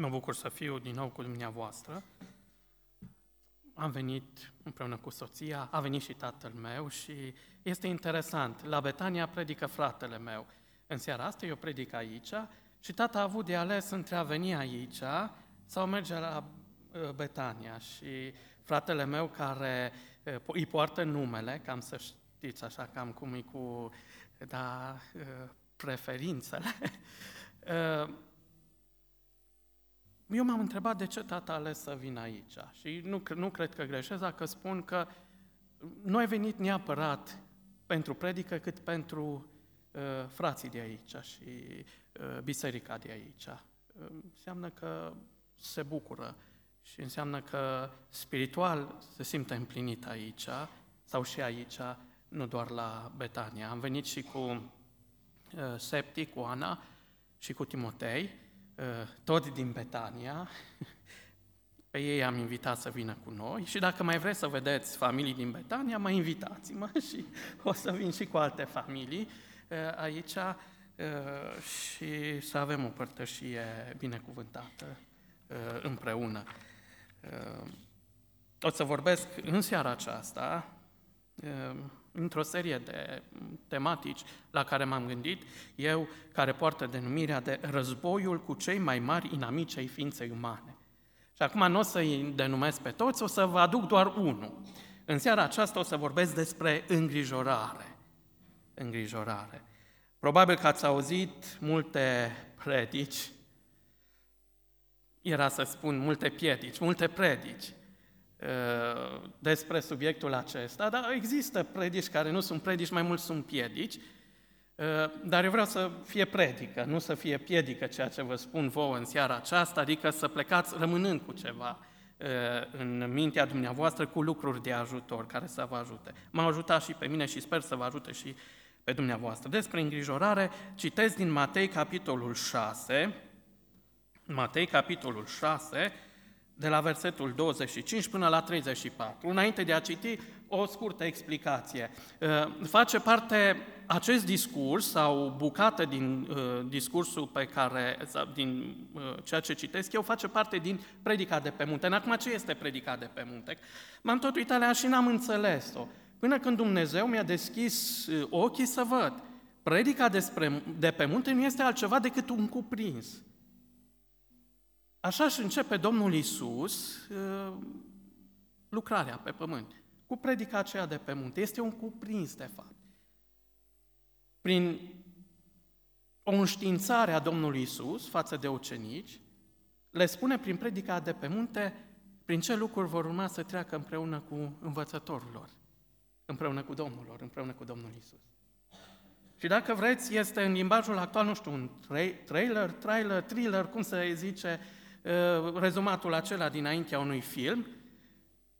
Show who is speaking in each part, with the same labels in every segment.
Speaker 1: Mă bucur să fiu din nou cu dumneavoastră. Am venit împreună cu soția, a venit și tatăl meu și este interesant. La Betania predică fratele meu. În seara asta eu predic aici și tata a avut de ales între a veni aici sau merge la uh, Betania și fratele meu care uh, îi poartă numele, cam să știți așa cam cum e cu da, uh, preferințele, Eu m-am întrebat de ce tata a ales să vin aici și nu, nu cred că greșesc dacă spun că nu ai venit neapărat pentru predică, cât pentru uh, frații de aici și uh, biserica de aici. Uh, înseamnă că se bucură și înseamnă că spiritual se simte împlinit aici sau și aici, nu doar la Betania. Am venit și cu uh, Septi, cu Ana și cu Timotei Uh, tot din Betania, pe ei am invitat să vină cu noi și dacă mai vreți să vedeți familii din Betania, mai invitați-mă și o să vin și cu alte familii uh, aici uh, și să avem o părtășie binecuvântată împreună. O să vorbesc în seara aceasta într-o serie de tematici la care m-am gândit, eu care poartă denumirea de războiul cu cei mai mari inamici ai ființei umane. Și acum nu o să-i denumesc pe toți, o să vă aduc doar unul. În seara aceasta o să vorbesc despre îngrijorare. Îngrijorare. Probabil că ați auzit multe predici, era să spun multe piedici, multe predici, Uh, despre subiectul acesta, dar există predici care nu sunt predici, mai mult sunt piedici, uh, dar eu vreau să fie predică, nu să fie piedică ceea ce vă spun vouă în seara aceasta, adică să plecați rămânând cu ceva uh, în mintea dumneavoastră cu lucruri de ajutor care să vă ajute. M-au ajutat și pe mine și sper să vă ajute și pe dumneavoastră. Despre îngrijorare, citesc din Matei, capitolul 6, Matei, capitolul 6, de la versetul 25 până la 34. Înainte de a citi, o scurtă explicație. Uh, face parte acest discurs sau bucată din uh, discursul pe care, din uh, ceea ce citesc eu, face parte din predica de pe munte. În acum, ce este predica de pe munte? M-am tot uitat la și n-am înțeles-o. Până când Dumnezeu mi-a deschis ochii să văd. Predica despre, de pe munte nu este altceva decât un cuprins. Așa și începe Domnul Isus uh, lucrarea pe pământ, cu predica aceea de pe munte. Este un cuprins, de fapt. Prin o înștiințare a Domnului Isus față de ucenici, le spune prin predica de pe munte prin ce lucruri vor urma să treacă împreună cu învățătorul lor, împreună cu Domnul lor, împreună cu Domnul Isus. Și dacă vreți, este în limbajul actual, nu știu, un trailer, trailer, thriller, cum se zice, Uh, rezumatul acela dinaintea unui film,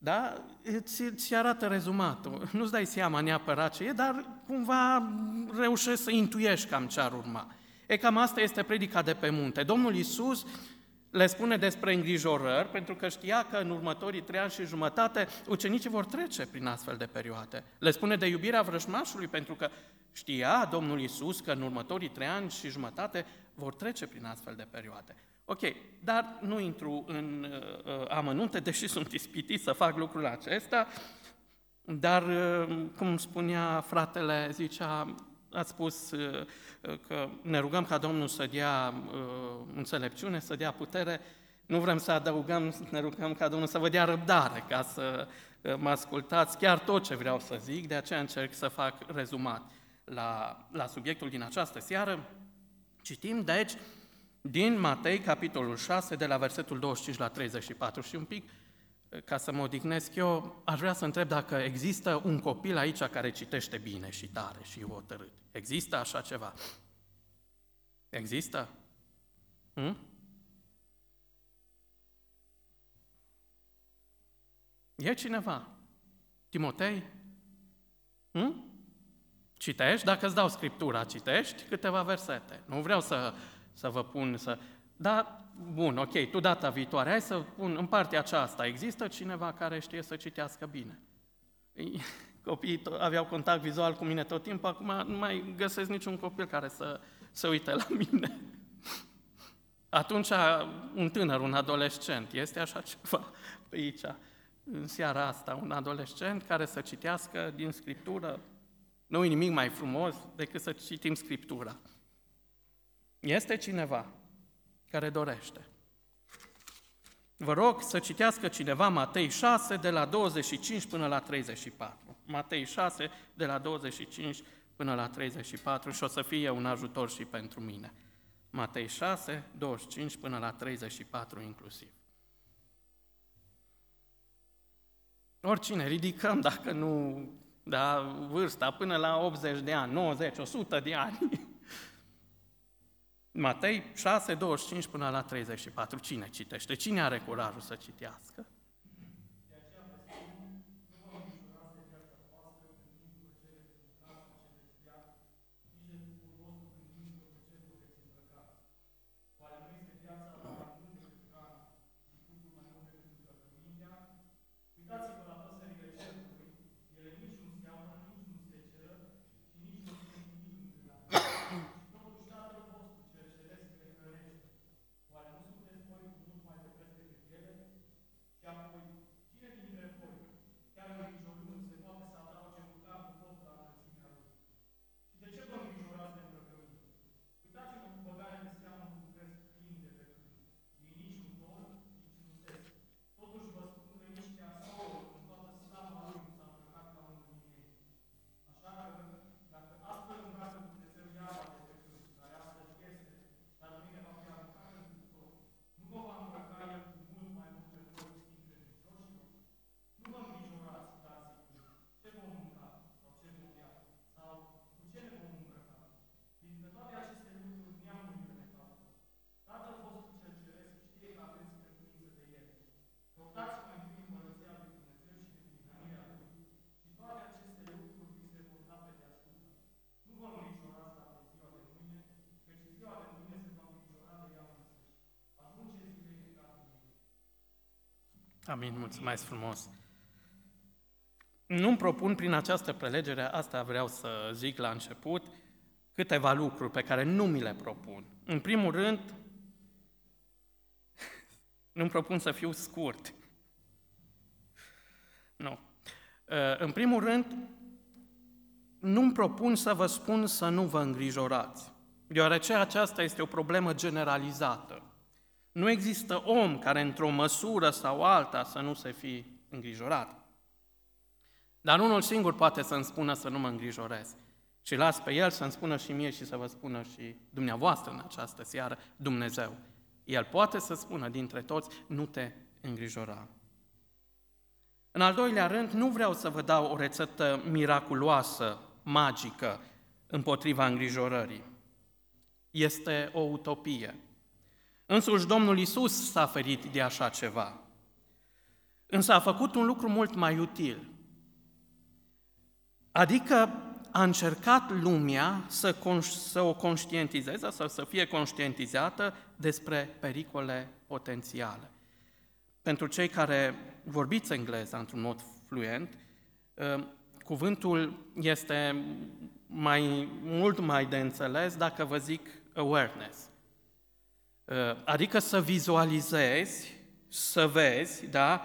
Speaker 1: da? Ți, ți arată rezumatul. Nu-ți dai seama neapărat ce e, dar cumva reușești să intuiești cam ce ar urma. E cam asta este predica de pe munte. Domnul Iisus le spune despre îngrijorări, pentru că știa că în următorii trei ani și jumătate ucenicii vor trece prin astfel de perioade. Le spune de iubirea vrăjmașului, pentru că știa Domnul Iisus că în următorii trei ani și jumătate vor trece prin astfel de perioade. Ok, dar nu intru în uh, amănunte, deși sunt ispitit să fac lucrul acesta, dar, uh, cum spunea fratele, zicea, a spus uh, că ne rugăm ca Domnul să dea uh, înțelepciune, să dea putere, nu vrem să adăugăm, ne rugăm ca Domnul să vă dea răbdare, ca să uh, mă ascultați chiar tot ce vreau să zic, de aceea încerc să fac rezumat la, la subiectul din această seară. Citim, deci, din Matei, capitolul 6, de la versetul 25 la 34 și un pic, ca să mă odihnesc eu, aș vrea să întreb dacă există un copil aici care citește bine și tare și hotărât. Există așa ceva? Există? Hm? E cineva? Timotei? Hm? Citești? Dacă îți dau Scriptura, citești câteva versete. Nu vreau să să vă pun să... Da, bun, ok, tu data viitoare, hai să pun în partea aceasta, există cineva care știe să citească bine? Copiii aveau contact vizual cu mine tot timpul, acum nu mai găsesc niciun copil care să se uite la mine. Atunci un tânăr, un adolescent, este așa ceva pe aici, în seara asta, un adolescent care să citească din Scriptură, nu e nimic mai frumos decât să citim Scriptura. Este cineva care dorește. Vă rog să citească cineva Matei 6 de la 25 până la 34. Matei 6 de la 25 până la 34 și o să fie un ajutor și pentru mine. Matei 6, 25 până la 34 inclusiv. Oricine, ridicăm dacă nu, da, vârsta până la 80 de ani, 90, 100 de ani. Matei 6, 25 până la 34. Cine citește? Cine are curajul să citească? Amin, mulțumesc frumos. Nu-mi propun prin această prelegere, asta vreau să zic la început, câteva lucruri pe care nu mi le propun. În primul rând, nu-mi propun să fiu scurt. Nu. În primul rând, nu-mi propun să vă spun să nu vă îngrijorați, deoarece aceasta este o problemă generalizată. Nu există om care într-o măsură sau alta să nu se fi îngrijorat. Dar unul singur poate să-mi spună să nu mă îngrijorez. Și las pe el să-mi spună și mie și să vă spună și dumneavoastră în această seară, Dumnezeu. El poate să spună dintre toți, nu te îngrijora. În al doilea rând, nu vreau să vă dau o rețetă miraculoasă, magică, împotriva îngrijorării. Este o utopie. Însuși Domnul Isus s-a ferit de așa ceva. Însă a făcut un lucru mult mai util. Adică a încercat lumea să, să o conștientizeze sau să fie conștientizată despre pericole potențiale. Pentru cei care vorbiți engleza într-un mod fluent, ă, cuvântul este mai, mult mai de înțeles dacă vă zic awareness. Uh, adică să vizualizezi, să vezi, da?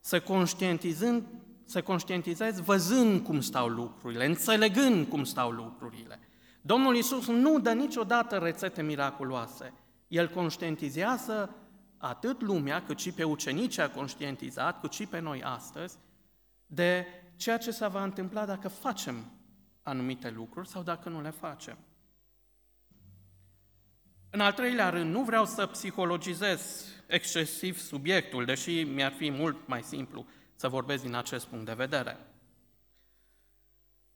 Speaker 1: să conștientizând, să conștientizezi văzând cum stau lucrurile, înțelegând cum stau lucrurile. Domnul Isus nu dă niciodată rețete miraculoase. El conștientizează atât lumea, cât și pe ucenici a conștientizat, cât și pe noi astăzi, de ceea ce se va întâmpla dacă facem anumite lucruri sau dacă nu le facem. În al treilea rând, nu vreau să psihologizez excesiv subiectul, deși mi-ar fi mult mai simplu să vorbesc din acest punct de vedere.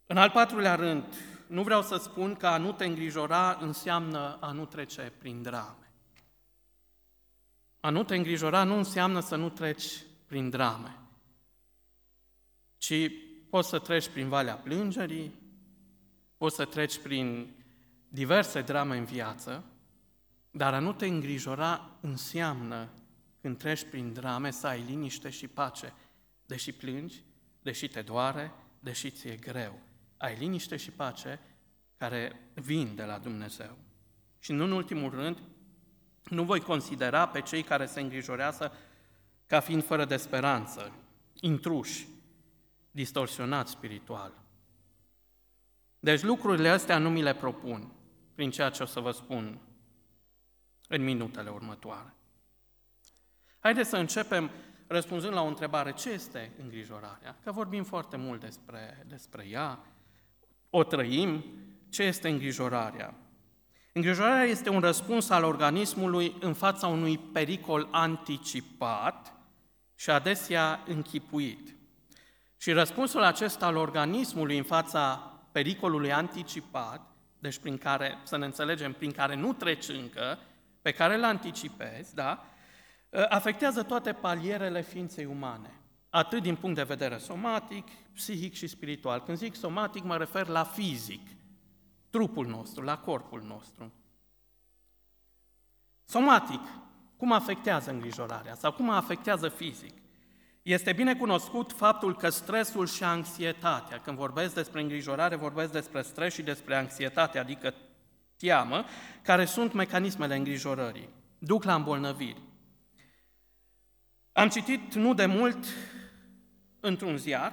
Speaker 1: În al patrulea rând, nu vreau să spun că a nu te îngrijora înseamnă a nu trece prin drame. A nu te îngrijora nu înseamnă să nu treci prin drame, ci poți să treci prin valea plângerii, poți să treci prin diverse drame în viață, dar a nu te îngrijora înseamnă, când treci prin drame, să ai liniște și pace, deși plângi, deși te doare, deși ți-e greu. Ai liniște și pace care vin de la Dumnezeu. Și nu în ultimul rând, Nu voi considera pe cei care se îngrijorează ca fiind fără de speranță, intruși, distorsionați spiritual. Deci lucrurile astea nu mi le propun prin ceea ce o să vă spun în minutele următoare. Haideți să începem răspunzând la o întrebare. Ce este îngrijorarea? Că vorbim foarte mult despre, despre ea, o trăim. Ce este îngrijorarea? Îngrijorarea este un răspuns al organismului în fața unui pericol anticipat și adesea închipuit. Și răspunsul acesta al organismului în fața pericolului anticipat, deci prin care, să ne înțelegem, prin care nu treci încă, pe care îl anticipezi, da, afectează toate palierele ființei umane, atât din punct de vedere somatic, psihic și spiritual. Când zic somatic, mă refer la fizic, trupul nostru, la corpul nostru. Somatic, cum afectează îngrijorarea sau cum afectează fizic? Este bine cunoscut faptul că stresul și anxietatea, când vorbesc despre îngrijorare, vorbesc despre stres și despre anxietate, adică teamă, care sunt mecanismele îngrijorării, duc la îmbolnăviri. Am citit nu de mult într-un ziar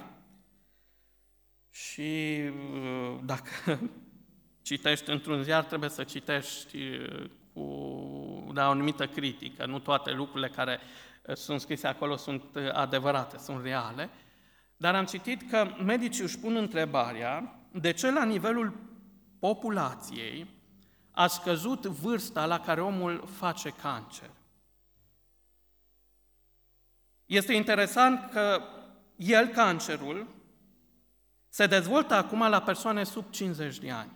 Speaker 1: și uh, dacă citești într-un ziar, trebuie să citești uh, cu da, o anumită critică. Nu toate lucrurile care uh, sunt scrise acolo sunt adevărate, sunt reale. Dar am citit că medicii își pun întrebarea de ce la nivelul populației a scăzut vârsta la care omul face cancer. Este interesant că el, cancerul, se dezvoltă acum la persoane sub 50 de ani.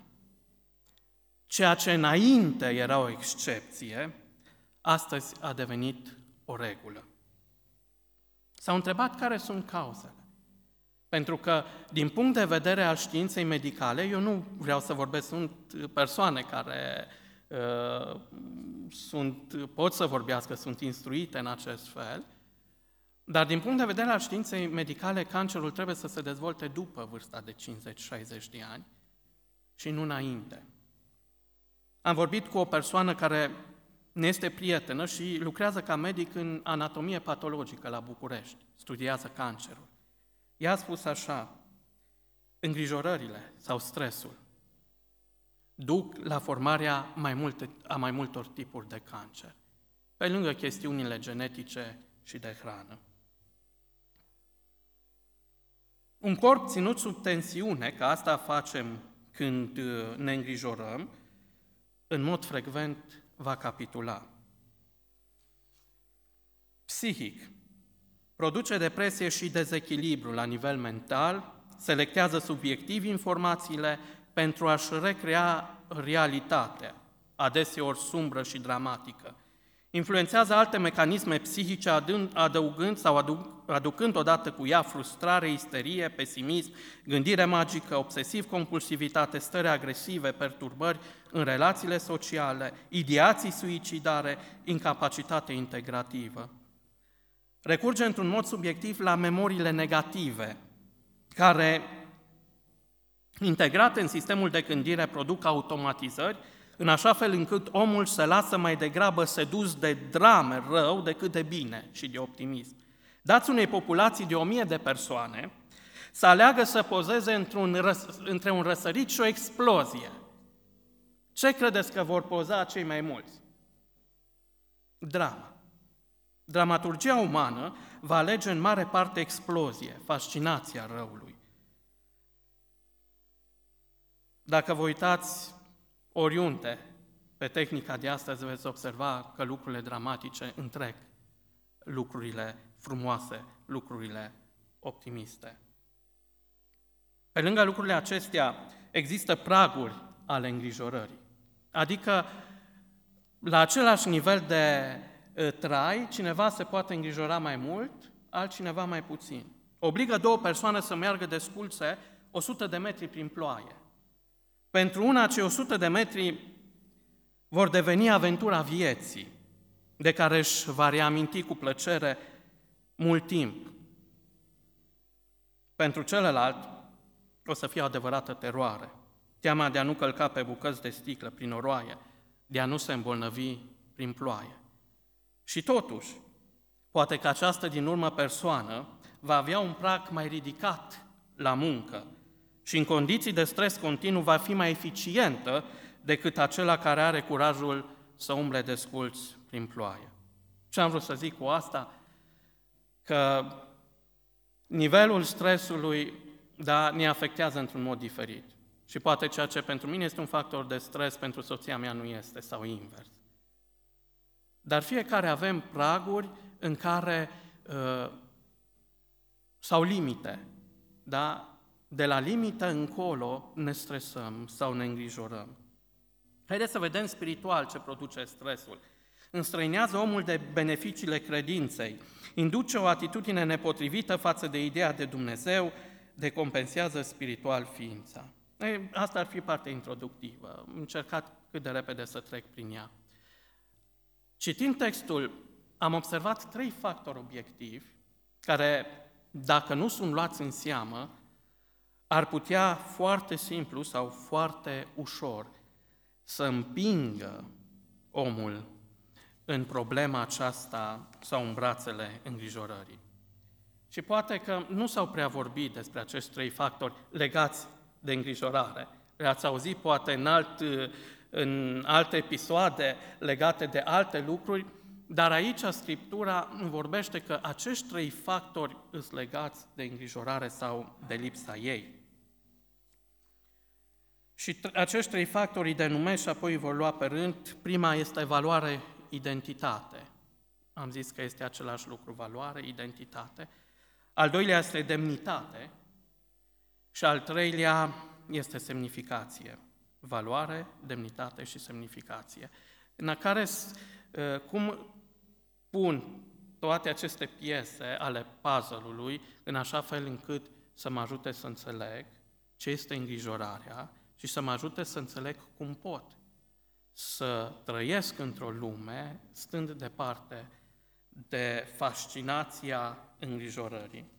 Speaker 1: Ceea ce înainte era o excepție, astăzi a devenit o regulă. S-au întrebat care sunt cauzele. Pentru că, din punct de vedere al științei medicale, eu nu vreau să vorbesc, sunt persoane care uh, sunt, pot să vorbească, sunt instruite în acest fel, dar din punct de vedere al științei medicale, cancerul trebuie să se dezvolte după vârsta de 50-60 de ani și nu înainte. Am vorbit cu o persoană care ne este prietenă și lucrează ca medic în anatomie patologică la București, studiază cancerul. Ea a spus așa, îngrijorările sau stresul duc la formarea mai multe, a mai multor tipuri de cancer, pe lângă chestiunile genetice și de hrană. Un corp ținut sub tensiune, că asta facem când uh, ne îngrijorăm, în mod frecvent va capitula. Psihic. Produce depresie și dezechilibru la nivel mental, selectează subiectiv informațiile pentru a-și recrea realitatea, adeseori sumbră și dramatică – influențează alte mecanisme psihice adăugând sau aduc, aducând odată cu ea frustrare, isterie, pesimism, gândire magică, obsesiv-compulsivitate, stări agresive, perturbări în relațiile sociale, ideații suicidare, incapacitate integrativă. Recurge într-un mod subiectiv la memoriile negative, care, integrate în sistemul de gândire, produc automatizări în așa fel încât omul se lasă mai degrabă sedus de drame rău decât de bine și de optimism. Dați unei populații de o mie de persoane să aleagă să pozeze într-un răs- între un răsărit și o explozie. Ce credeți că vor poza cei mai mulți? Drama. Dramaturgia umană va alege în mare parte explozie, fascinația răului. Dacă vă uitați Oriunde, pe tehnica de astăzi veți observa că lucrurile dramatice întrec lucrurile frumoase, lucrurile optimiste. Pe lângă lucrurile acestea, există praguri ale îngrijorării. Adică, la același nivel de trai, cineva se poate îngrijora mai mult, altcineva mai puțin. Obligă două persoane să meargă de sculțe 100 de metri prin ploaie. Pentru una, cei 100 de metri vor deveni aventura vieții, de care își va reaminti cu plăcere mult timp. Pentru celălalt, o să fie o adevărată teroare. Teama de a nu călca pe bucăți de sticlă prin oroaie, de a nu se îmbolnăvi prin ploaie. Și totuși, poate că această din urmă persoană va avea un prag mai ridicat la muncă și în condiții de stres continuu va fi mai eficientă decât acela care are curajul să umble desculți prin ploaie. Ce am vrut să zic cu asta? Că nivelul stresului da, ne afectează într-un mod diferit. Și poate ceea ce pentru mine este un factor de stres, pentru soția mea nu este, sau invers. Dar fiecare avem praguri în care uh, sau limite, da? De la limită încolo ne stresăm sau ne îngrijorăm. Haideți să vedem spiritual ce produce stresul. Înstrăinează omul de beneficiile credinței, induce o atitudine nepotrivită față de ideea de Dumnezeu, decompensează spiritual ființa. Ei, asta ar fi partea introductivă. Am încercat cât de repede să trec prin ea. Citind textul, am observat trei factori obiectivi care, dacă nu sunt luați în seamă, ar putea foarte simplu sau foarte ușor să împingă omul în problema aceasta sau în brațele îngrijorării. Și poate că nu s-au prea vorbit despre acești trei factori legați de îngrijorare. Le-ați auzit poate în, alt, în alte episoade legate de alte lucruri, dar aici Scriptura vorbește că acești trei factori sunt legați de îngrijorare sau de lipsa ei. Și acești trei factori îi denumesc și apoi îi vor lua pe rând. Prima este valoare, identitate. Am zis că este același lucru, valoare, identitate. Al doilea este demnitate și al treilea este semnificație. Valoare, demnitate și semnificație. În care, ă, cum pun toate aceste piese ale puzzle-ului în așa fel încât să mă ajute să înțeleg ce este îngrijorarea și să mă ajute să înțeleg cum pot să trăiesc într-o lume stând departe de fascinația îngrijorării.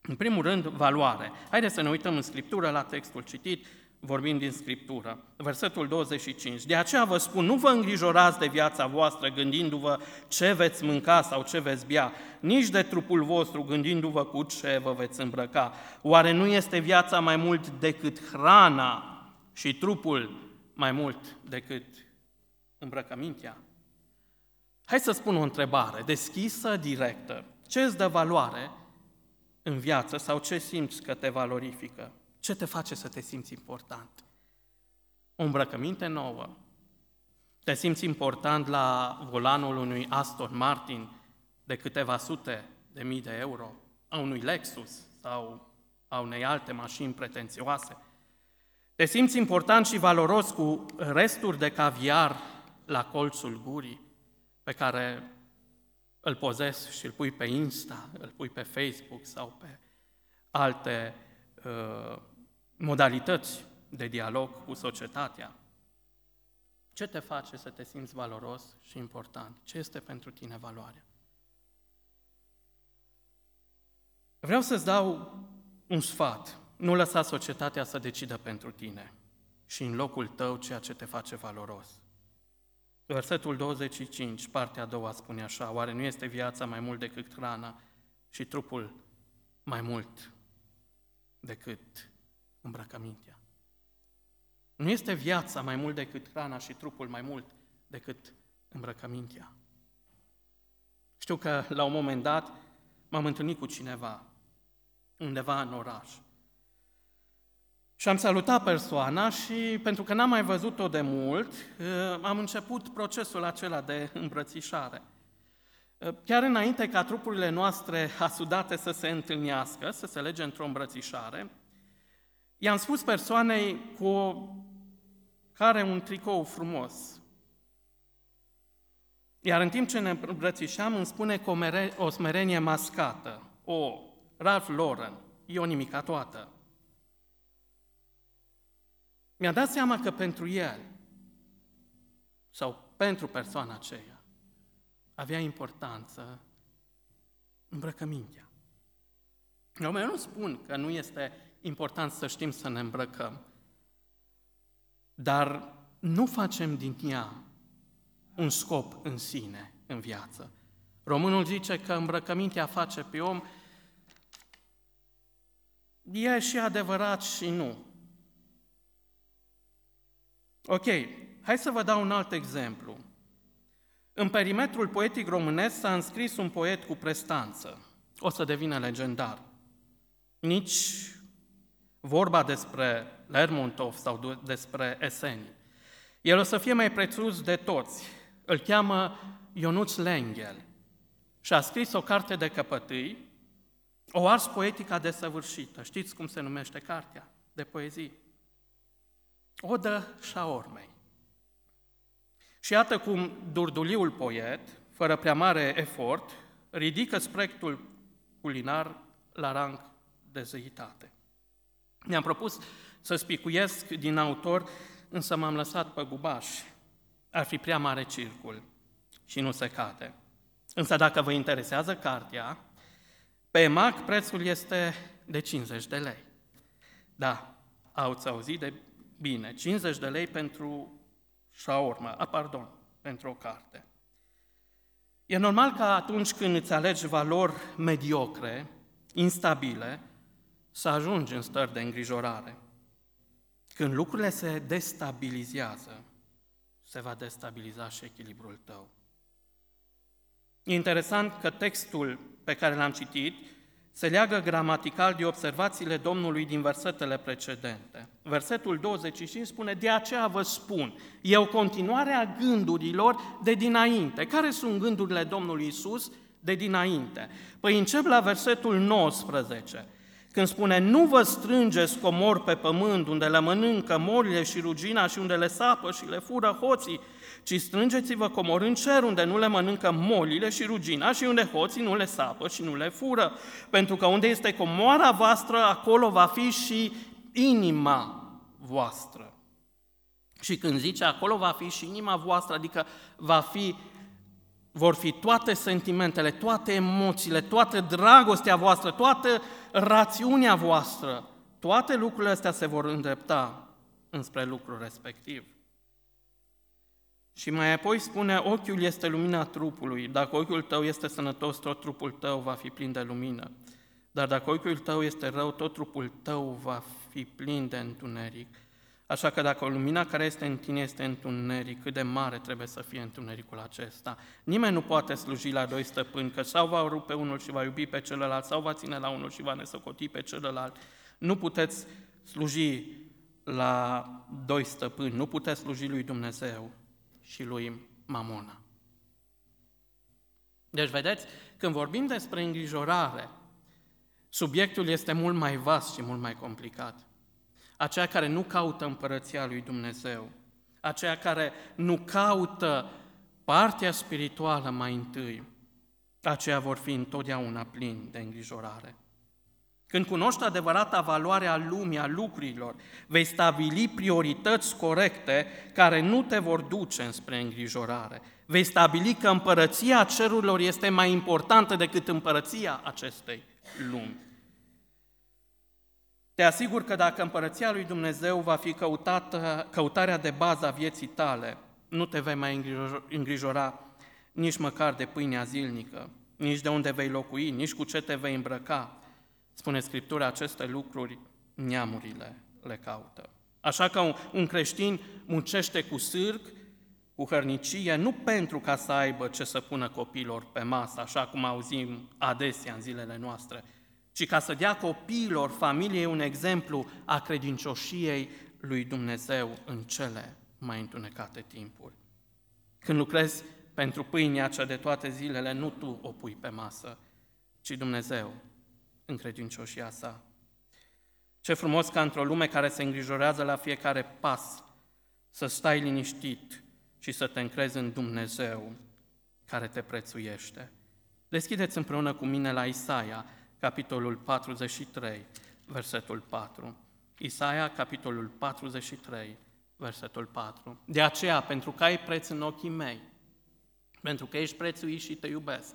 Speaker 1: În primul rând, valoare. Haideți să ne uităm în Scriptură la textul citit, vorbind din Scriptură. Versetul 25. De aceea vă spun, nu vă îngrijorați de viața voastră gândindu-vă ce veți mânca sau ce veți bea, nici de trupul vostru gândindu-vă cu ce vă veți îmbrăca. Oare nu este viața mai mult decât hrana și trupul mai mult decât îmbrăcămintea? Hai să spun o întrebare deschisă, directă. Ce îți dă valoare în viață sau ce simți că te valorifică? Ce te face să te simți important? O îmbrăcăminte nouă. Te simți important la volanul unui Aston Martin de câteva sute de mii de euro, a unui Lexus sau a unei alte mașini pretențioase. Te simți important și valoros cu resturi de caviar la colțul gurii pe care îl pozezi și îl pui pe Insta, îl pui pe Facebook sau pe alte uh, modalități de dialog cu societatea. Ce te face să te simți valoros și important? Ce este pentru tine valoarea? Vreau să-ți dau un sfat. Nu lăsa societatea să decidă pentru tine și în locul tău ceea ce te face valoros. Versetul 25, partea a doua, spune așa, oare nu este viața mai mult decât hrana și trupul mai mult decât îmbrăcămintea? Nu este viața mai mult decât hrana și trupul mai mult decât îmbrăcămintea? Știu că la un moment dat m-am întâlnit cu cineva undeva în oraș și am salutat persoana și, pentru că n-am mai văzut-o de mult, uh, am început procesul acela de îmbrățișare. Uh, chiar înainte ca trupurile noastre asudate să se întâlnească, să se lege într-o îmbrățișare, i-am spus persoanei cu care un tricou frumos. Iar în timp ce ne îmbrățișam, îmi spune cu o smerenie mascată. O, Ralph Lauren, e o nimica toată. Mi-a dat seama că pentru el sau pentru persoana aceea avea importanță îmbrăcămintea. Eu nu spun că nu este important să știm să ne îmbrăcăm, dar nu facem din ea un scop în sine, în viață. Românul zice că îmbrăcămintea face pe om, e și adevărat și nu. Ok, hai să vă dau un alt exemplu. În perimetrul poetic românesc s-a înscris un poet cu prestanță. O să devină legendar. Nici vorba despre Lermontov sau despre Eseni. El o să fie mai prețus de toți. Îl cheamă Ionuț Lengel și a scris o carte de căpătâi, o ars poetică desăvârșită. Știți cum se numește cartea de poezii? Odă șaormei. Și iată cum durduliul poet, fără prea mare efort, ridică spectrul culinar la rang de zeitate. Mi-am propus să spicuiesc din autor, însă m-am lăsat pe gubaș. Ar fi prea mare circul și nu se cade. Însă dacă vă interesează cartea, pe MAC prețul este de 50 de lei. Da, ați auzit de bine, 50 de lei pentru shawarma, a, pardon, pentru o carte. E normal ca atunci când îți alegi valori mediocre, instabile, să ajungi în stări de îngrijorare. Când lucrurile se destabilizează, se va destabiliza și echilibrul tău. E interesant că textul pe care l-am citit se leagă gramatical de observațiile Domnului din versetele precedente. Versetul 25 spune, de aceea vă spun, e o continuare a gândurilor de dinainte. Care sunt gândurile Domnului Isus de dinainte? Păi încep la versetul 19, când spune, nu vă strângeți comori pe pământ, unde le mănâncă morile și rugina și unde le sapă și le fură hoții, ci strângeți-vă comori în cer, unde nu le mănâncă molile și rugina și unde hoții nu le sapă și nu le fură. Pentru că unde este comoara voastră, acolo va fi și inima voastră. Și când zice acolo va fi și inima voastră, adică va fi, vor fi toate sentimentele, toate emoțiile, toată dragostea voastră, toată rațiunea voastră, toate lucrurile astea se vor îndrepta înspre lucrul respectiv. Și mai apoi spune, ochiul este lumina trupului. Dacă ochiul tău este sănătos, tot trupul tău va fi plin de lumină. Dar dacă ochiul tău este rău, tot trupul tău va fi plin de întuneric. Așa că dacă lumina care este în tine este întuneric, cât de mare trebuie să fie întunericul acesta. Nimeni nu poate sluji la doi stăpâni, că sau va rupe unul și va iubi pe celălalt, sau va ține la unul și va nesocoti pe celălalt. Nu puteți sluji la doi stăpâni, nu puteți sluji lui Dumnezeu și lui Mamona. Deci, vedeți, când vorbim despre îngrijorare, subiectul este mult mai vast și mult mai complicat. Aceia care nu caută împărăția lui Dumnezeu, aceia care nu caută partea spirituală mai întâi, aceia vor fi întotdeauna plini de îngrijorare. Când cunoști adevărata valoare a lumii, a lucrurilor, vei stabili priorități corecte care nu te vor duce înspre îngrijorare. Vei stabili că împărăția cerurilor este mai importantă decât împărăția acestei lumi. Te asigur că dacă împărăția lui Dumnezeu va fi căutată, căutarea de bază a vieții tale, nu te vei mai îngrijora nici măcar de pâinea zilnică, nici de unde vei locui, nici cu ce te vei îmbrăca, Spune Scriptura, aceste lucruri neamurile le caută. Așa că un, un creștin muncește cu sârg, cu hărnicie, nu pentru ca să aibă ce să pună copiilor pe masă, așa cum auzim adesea în zilele noastre, ci ca să dea copiilor, familiei, un exemplu a credincioșiei lui Dumnezeu în cele mai întunecate timpuri. Când lucrezi pentru pâinea cea de toate zilele, nu tu o pui pe masă, ci Dumnezeu în credincioșia sa. Ce frumos ca într-o lume care se îngrijorează la fiecare pas, să stai liniștit și să te încrezi în Dumnezeu care te prețuiește. Deschideți împreună cu mine la Isaia, capitolul 43, versetul 4. Isaia, capitolul 43, versetul 4. De aceea, pentru că ai preț în ochii mei, pentru că ești prețuit și te iubesc,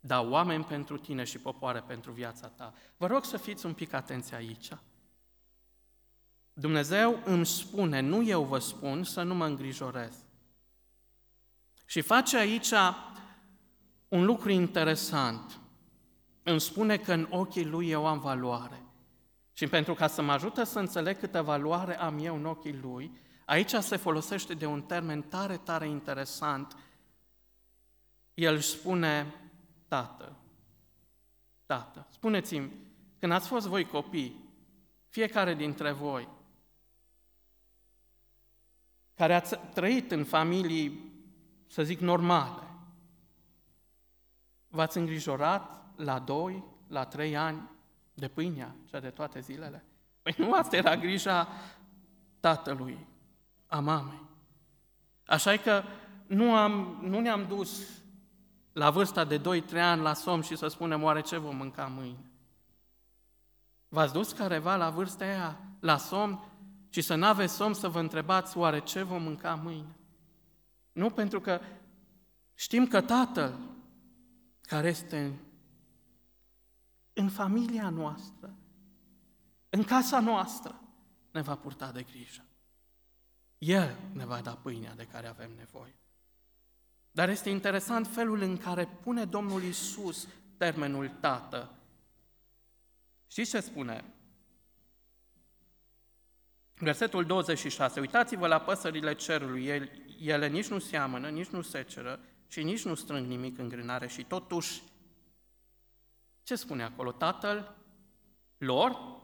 Speaker 1: da oameni pentru tine și popoare pentru viața ta. Vă rog să fiți un pic atenți aici. Dumnezeu îmi spune, nu eu vă spun, să nu mă îngrijorez. Și face aici un lucru interesant. Îmi spune că în ochii lui eu am valoare. Și pentru ca să mă ajute să înțeleg câtă valoare am eu în ochii lui, aici se folosește de un termen tare, tare interesant. El își spune, tată, tată. Spuneți-mi, când ați fost voi copii, fiecare dintre voi, care ați trăit în familii, să zic, normale, v-ați îngrijorat la doi, la trei ani de pâinea, cea de toate zilele? Păi nu asta era grija tatălui, a mamei. Așa că nu, am, nu ne-am dus la vârsta de 2-3 ani la somn și să spunem oare ce vom mânca mâine. V-ați dus careva la vârsta aia la somn și să nu aveți somn să vă întrebați oare ce vom mânca mâine? Nu pentru că știm că Tatăl care este în familia noastră, în casa noastră, ne va purta de grijă. El ne va da pâinea de care avem nevoie. Dar este interesant felul în care pune Domnul Isus termenul tată. Știți ce spune? Versetul 26. Uitați-vă la păsările cerului. Ele nici nu seamănă, nici nu seceră și nici nu strâng nimic în grânare și totuși, ce spune acolo? Tatăl lor?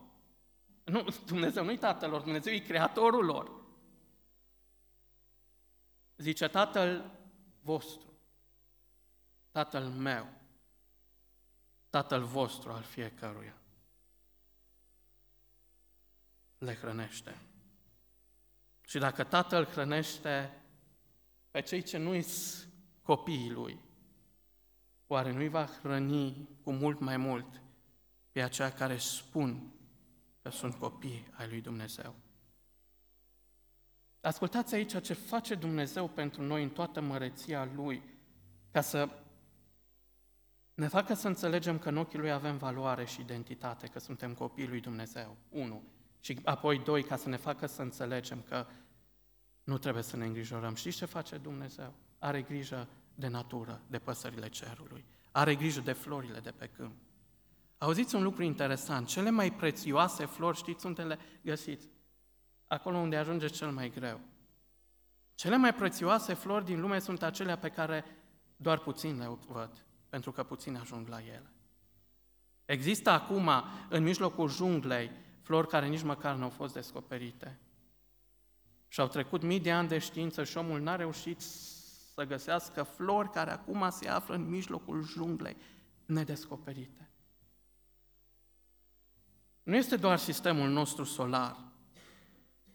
Speaker 1: Nu, Dumnezeu nu-i tatăl lor, Dumnezeu e creatorul lor. Zice, tatăl vostru, tatăl meu, tatăl vostru al fiecăruia. Le hrănește. Și dacă tatăl hrănește pe cei ce nu sunt copiii lui, oare nu-i va hrăni cu mult mai mult pe aceia care spun că sunt copii ai lui Dumnezeu? Ascultați aici ce face Dumnezeu pentru noi în toată măreția Lui, ca să ne facă să înțelegem că în ochii Lui avem valoare și identitate, că suntem copiii Lui Dumnezeu, unu. Și apoi, doi, ca să ne facă să înțelegem că nu trebuie să ne îngrijorăm. Știți ce face Dumnezeu? Are grijă de natură, de păsările cerului. Are grijă de florile de pe câmp. Auziți un lucru interesant. Cele mai prețioase flori, știți unde le găsiți? acolo unde ajunge cel mai greu. Cele mai prețioase flori din lume sunt acelea pe care doar puțin le văd, pentru că puțin ajung la ele. Există acum, în mijlocul junglei, flori care nici măcar nu au fost descoperite. Și au trecut mii de ani de știință și omul n-a reușit să găsească flori care acum se află în mijlocul junglei, nedescoperite. Nu este doar sistemul nostru solar,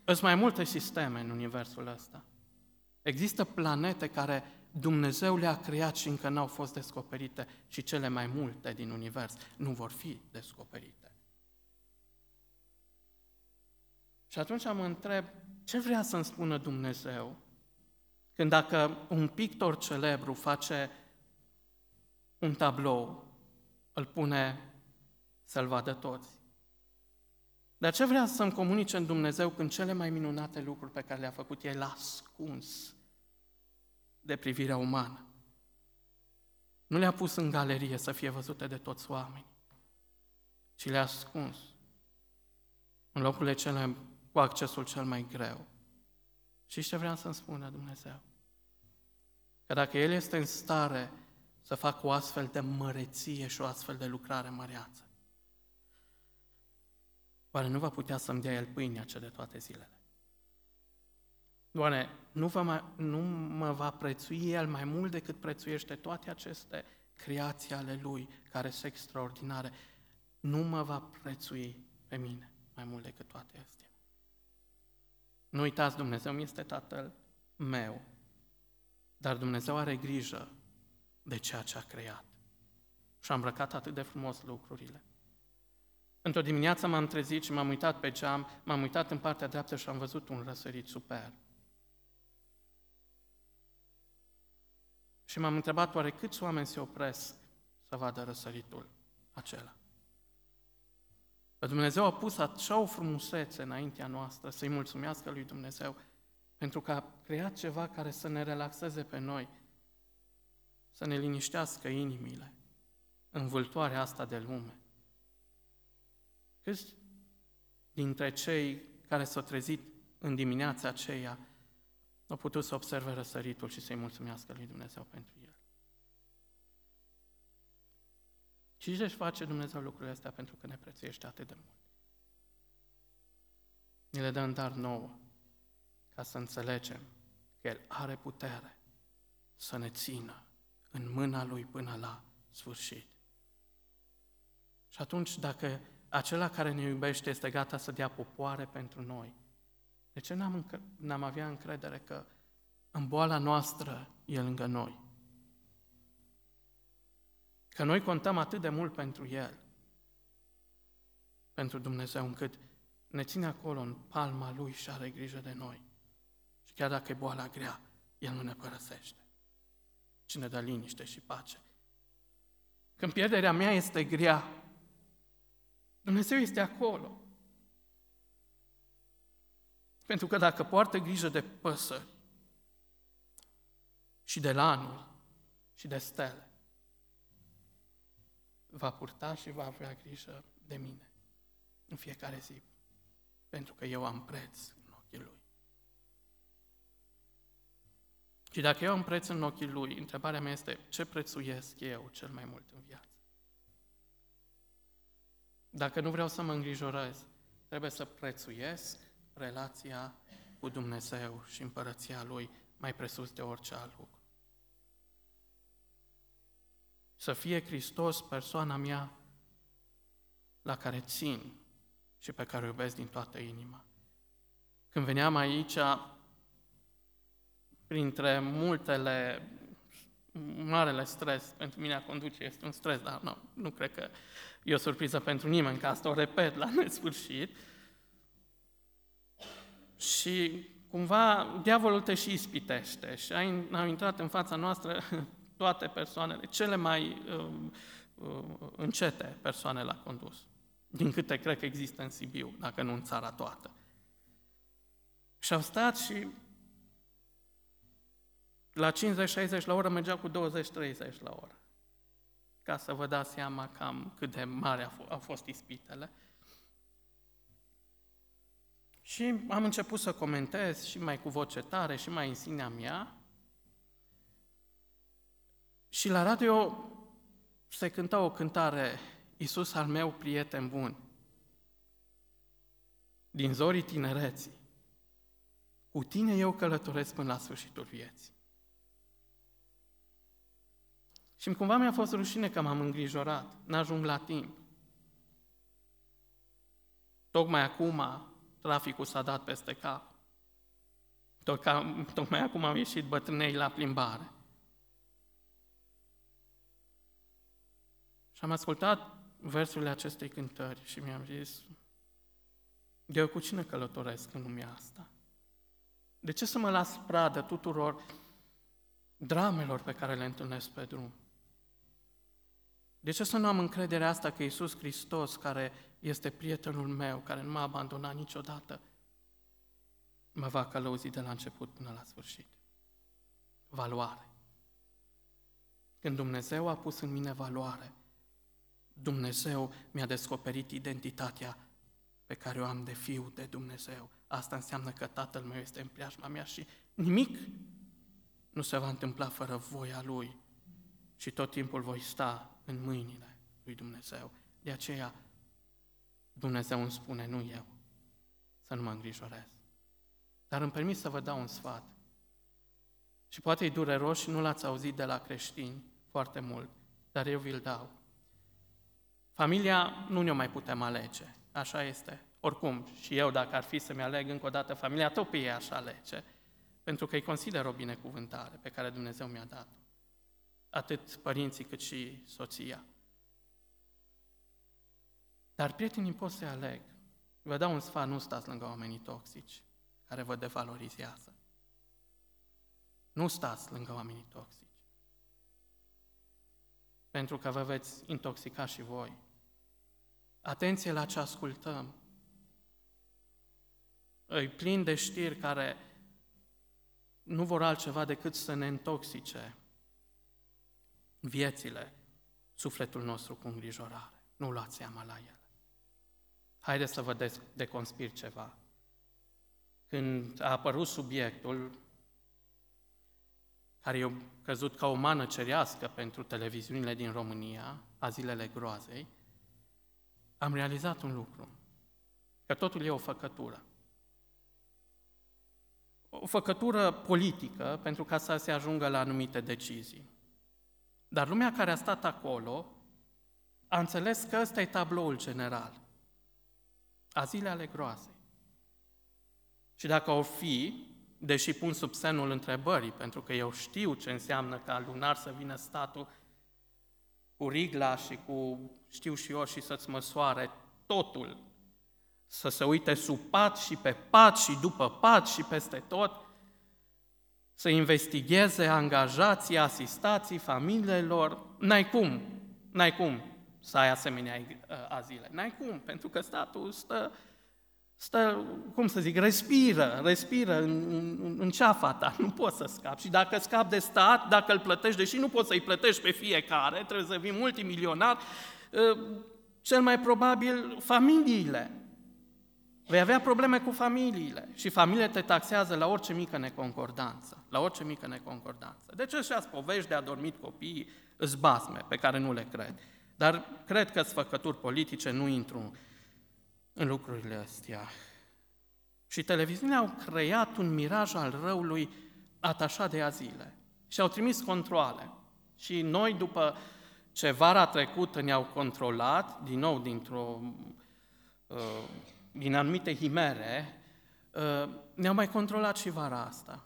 Speaker 1: sunt mai multe sisteme în universul ăsta. Există planete care Dumnezeu le-a creat și încă n-au fost descoperite și cele mai multe din univers nu vor fi descoperite. Și atunci mă întreb, ce vrea să-mi spună Dumnezeu când dacă un pictor celebru face un tablou, îl pune să-l vadă toți? Dar ce vrea să-mi comunice în Dumnezeu când cele mai minunate lucruri pe care le-a făcut El a ascuns de privirea umană? Nu le-a pus în galerie să fie văzute de toți oamenii, ci le-a ascuns în locurile cele cu accesul cel mai greu. Și ce vrea să-mi spună Dumnezeu? Că dacă El este în stare să facă o astfel de măreție și o astfel de lucrare măreață, Oare nu va putea să-mi dea El pâinea cea de toate zilele? Doamne, nu, va mai, nu mă va prețui El mai mult decât prețuiește toate aceste creații ale Lui, care sunt extraordinare. Nu mă va prețui pe mine mai mult decât toate astea. Nu uitați, Dumnezeu mi este Tatăl meu, dar Dumnezeu are grijă de ceea ce a creat. Și am îmbrăcat atât de frumos lucrurile. Într-o dimineață m-am trezit și m-am uitat pe geam, m-am uitat în partea dreaptă și am văzut un răsărit super. Și m-am întrebat oare câți oameni se opresc să vadă răsăritul acela. Că Dumnezeu a pus așa o frumusețe înaintea noastră să-i mulțumească lui Dumnezeu pentru că a creat ceva care să ne relaxeze pe noi să ne liniștească inimile în vâltoarea asta de lume. Câți dintre cei care s-au trezit în dimineața aceea au putut să observe răsăritul și să-i mulțumească lui Dumnezeu pentru el? Și ce își face Dumnezeu lucrurile astea pentru că ne prețuiește atât de mult? Ne le dă în dar nouă, ca să înțelegem că El are putere să ne țină în mâna Lui până la sfârșit. Și atunci, dacă acela care ne iubește este gata să dea popoare pentru noi, de ce n-am, înc- n-am avea încredere că în boala noastră e lângă noi? Că noi contăm atât de mult pentru El, pentru Dumnezeu, încât ne ține acolo în palma Lui și are grijă de noi. Și chiar dacă e boala grea, El nu ne părăsește, ci ne dă liniște și pace. Când pierderea mea este grea, Dumnezeu este acolo. Pentru că dacă poartă grijă de păsări și de lanuri și de stele, va purta și va avea grijă de mine în fiecare zi, pentru că eu am preț în ochii Lui. Și dacă eu am preț în ochii Lui, întrebarea mea este ce prețuiesc eu cel mai mult în viață? Dacă nu vreau să mă îngrijorez, trebuie să prețuiesc relația cu Dumnezeu și împărăția Lui mai presus de orice alt Să fie Hristos persoana mea la care țin și pe care o iubesc din toată inima. Când veneam aici, printre multele, marele stres, pentru mine a conduce este un stres, dar nu, nu cred că e o surpriză pentru nimeni, că asta o repet la nesfârșit. Și cumva diavolul te și ispitește și au intrat în fața noastră toate persoanele, cele mai uh, uh, încete persoane la condus, din câte cred că există în Sibiu, dacă nu în țara toată. Și au stat și la 50-60 la oră mergeau cu 20-30 la oră. Ca să vă dați seama cam cât de mare au fost ispitele. Și am început să comentez și mai cu voce tare și mai în sinea mea și la radio se cânta o cântare, Iisus al meu prieten bun, din zorii tinereții. Cu tine eu călătoresc până la sfârșitul vieții. Și cumva mi-a fost rușine că m-am îngrijorat, n-ajung la timp. Tocmai acum traficul s-a dat peste cap. Tocmai acum am ieșit bătrânei la plimbare. Și am ascultat versurile acestei cântări și mi-am zis, eu cu cine călătoresc în lumea asta? De ce să mă las pradă tuturor dramelor pe care le întâlnesc pe drum? De ce să nu am încrederea asta că Iisus Hristos, care este prietenul meu, care nu m-a abandonat niciodată, mă va călăuzi de la început până la sfârșit? Valoare. Când Dumnezeu a pus în mine valoare, Dumnezeu mi-a descoperit identitatea pe care o am de fiu de Dumnezeu. Asta înseamnă că Tatăl meu este în preajma mea și nimic nu se va întâmpla fără voia Lui. Și tot timpul voi sta în mâinile lui Dumnezeu. De aceea Dumnezeu îmi spune, nu eu, să nu mă îngrijorez. Dar îmi permis să vă dau un sfat. Și poate e dureros și nu l-ați auzit de la creștini foarte mult, dar eu vi-l dau. Familia nu ne-o mai putem alege, așa este. Oricum, și eu dacă ar fi să-mi aleg încă o dată familia, tot pe ei aș alege, pentru că îi consider o binecuvântare pe care Dumnezeu mi-a dat-o. Atât părinții cât și soția. Dar prietenii pot să aleg. Vă dau un sfat, nu stați lângă oamenii toxici care vă devalorizează. Nu stați lângă oamenii toxici pentru că vă veți intoxica și voi. Atenție la ce ascultăm. Îi plin de știri care nu vor altceva decât să ne intoxice. viețile, sufletul nostru cu îngrijorare. Nu luați seama la el. Haideți să vă deconspir ceva. Când a apărut subiectul, care i-a căzut ca o mană cerească pentru televiziunile din România, a zilele groazei, am realizat un lucru, că totul e o făcătură. O făcătură politică pentru ca să se ajungă la anumite decizii. Dar lumea care a stat acolo a înțeles că ăsta e tabloul general a zile ale groazei. Și dacă o fi, deși pun sub semnul întrebării, pentru că eu știu ce înseamnă ca lunar să vină statul cu rigla și cu, știu și eu, și să-ți măsoare totul, să se uite sub pat și pe pat și după pat și peste tot, să investigheze angajații, asistații, familiilor, n-ai cum, n-ai cum să ai asemenea uh, azile. N-ai cum, pentru că statul stă, stă cum să zic, respiră, respiră în, în, în ceafa ta, nu poți să scapi. Și dacă scapi de stat, dacă îl plătești, deși nu poți să-i plătești pe fiecare, trebuie să fii multimilionar, uh, cel mai probabil familiile. Vei avea probleme cu familiile și familiile te taxează la orice mică neconcordanță, la orice mică neconcordanță. Deci ăștia povești de adormit copiii, zbasme pe care nu le cred. Dar cred că sfăcături politice nu intru în lucrurile astea. Și televiziunea au creat un miraj al răului atașat de azile și au trimis controle. Și noi, după ce vara trecută ne-au controlat, din nou dintr-o, uh, din anumite himere, uh, ne-au mai controlat și vara asta.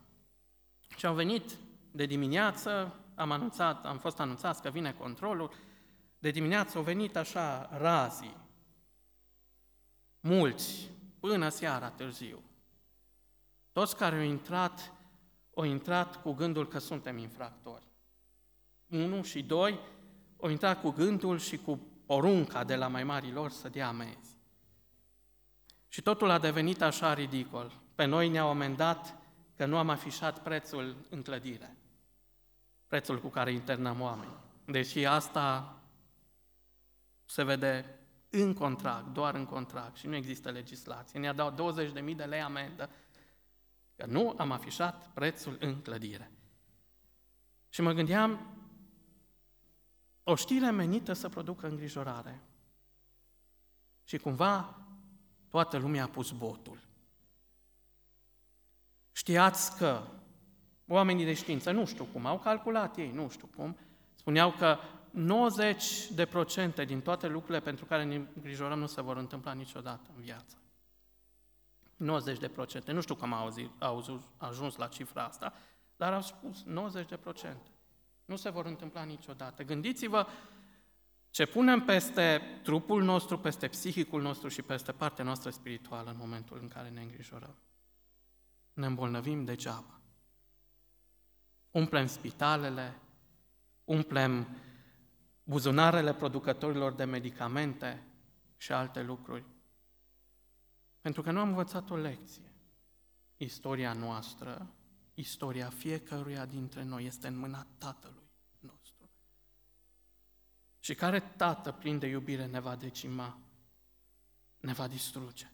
Speaker 1: Și au venit de dimineață, am anunțat, am fost anunțați că vine controlul, de dimineață au venit așa razii, mulți, până seara târziu. Toți care au intrat, au intrat cu gândul că suntem infractori. Unu și doi, au intrat cu gândul și cu porunca de la mai mari lor să dea amenzi. Și totul a devenit așa ridicol. Pe noi ne-au amendat că nu am afișat prețul în clădire, prețul cu care internăm oameni. Deși asta se vede în contract, doar în contract și nu există legislație. Ne-a dat 20.000 de lei amendă că nu am afișat prețul în clădire. Și mă gândeam, o știre menită să producă îngrijorare. Și cumva toată lumea a pus botul. Știați că oamenii de știință, nu știu cum, au calculat ei, nu știu cum, spuneau că 90 de procente din toate lucrurile pentru care ne îngrijorăm nu se vor întâmpla niciodată în viață. 90 de procente. Nu știu cum au, auzit, au ajuns la cifra asta, dar au spus 90 de procente. Nu se vor întâmpla niciodată. Gândiți-vă ce punem peste trupul nostru, peste psihicul nostru și peste partea noastră spirituală în momentul în care ne îngrijorăm. Ne îmbolnăvim degeaba. Umplem spitalele, umplem buzunarele producătorilor de medicamente și alte lucruri. Pentru că nu am învățat o lecție. Istoria noastră, istoria fiecăruia dintre noi este în mâna Tatălui nostru. Și care Tată plin de iubire ne va decima, ne va distruge.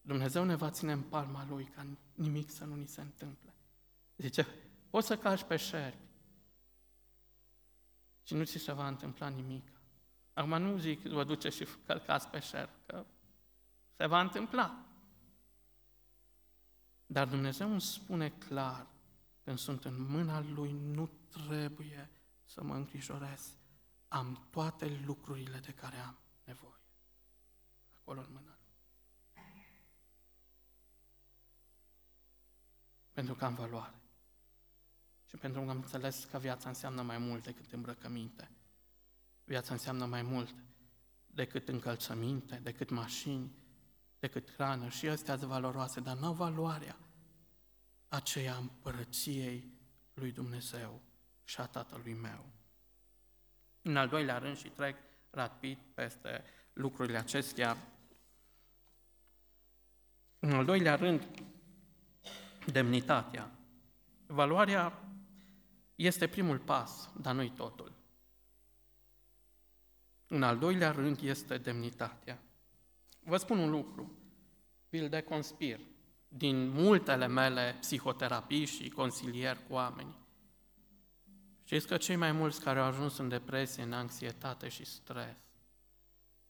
Speaker 1: Dumnezeu ne va ține în palma Lui ca nimic să nu ni se întâmple. Zice, poți să cași pe șerpi, și nu ți se va întâmpla nimic. Acum nu zic, vă duceți și călcați pe șer, că se va întâmpla. Dar Dumnezeu îmi spune clar, când sunt în mâna Lui, nu trebuie să mă îngrijorez. Am toate lucrurile de care am nevoie. Acolo în mâna Lui. Pentru că am valoare și pentru că am înțeles că viața înseamnă mai mult decât îmbrăcăminte. Viața înseamnă mai mult decât încălțăminte, decât mașini, decât hrană și astea sunt valoroase, dar nu au valoarea aceea împărăției lui Dumnezeu și a Tatălui meu. În al doilea rând și trec rapid peste lucrurile acestea, în al doilea rând, demnitatea. Valoarea este primul pas, dar nu totul. În al doilea rând este demnitatea. Vă spun un lucru, vi-l deconspir din multele mele psihoterapii și consilieri cu oameni. Știți că cei mai mulți care au ajuns în depresie, în anxietate și stres,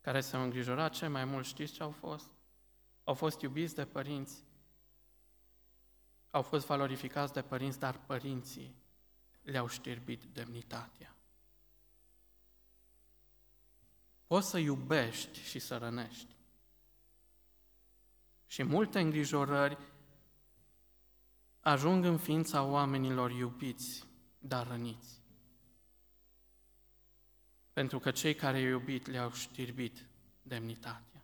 Speaker 1: care s-au îngrijorat cei mai mult, știți ce au fost? Au fost iubiți de părinți, au fost valorificați de părinți, dar părinții le-au știrbit demnitatea. Poți să iubești și să rănești. Și multe îngrijorări ajung în ființa oamenilor iubiți, dar răniți. Pentru că cei care i-au iubit le-au știrbit demnitatea.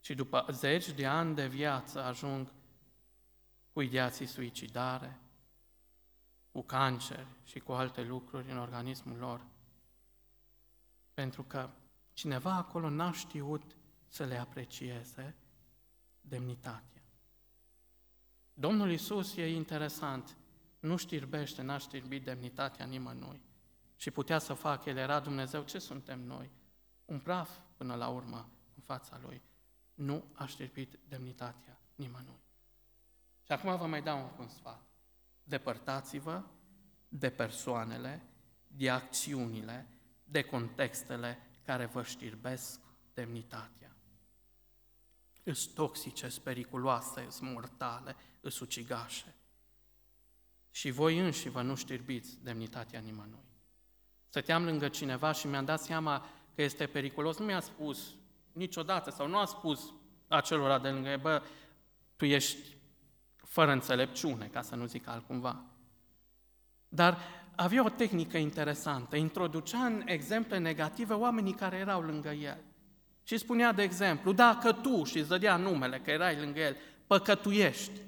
Speaker 1: Și după zeci de ani de viață ajung cu ideații suicidare, cu cancer și cu alte lucruri în organismul lor. Pentru că cineva acolo n-a știut să le aprecieze demnitatea. Domnul Isus e interesant, nu știrbește, n-a știrbit demnitatea nimănui. Și putea să facă, El era Dumnezeu, ce suntem noi? Un praf până la urmă în fața Lui. Nu a știrbit demnitatea nimănui. Și acum vă mai dau un sfat. Depărtați-vă de persoanele, de acțiunile, de contextele care vă știrbesc demnitatea. Îs toxice, îs periculoase, îs mortale, îs ucigașe. Și voi înși vă nu știrbiți demnitatea nimănui. Stăteam lângă cineva și mi-am dat seama că este periculos. Nu mi-a spus niciodată sau nu a spus acelora de lângă, bă, tu ești fără înțelepciune, ca să nu zic altcumva. Dar avea o tehnică interesantă, introducea în exemple negative oamenii care erau lângă el. Și spunea, de exemplu, dacă tu, și îți dădea numele, că erai lângă el, păcătuiești.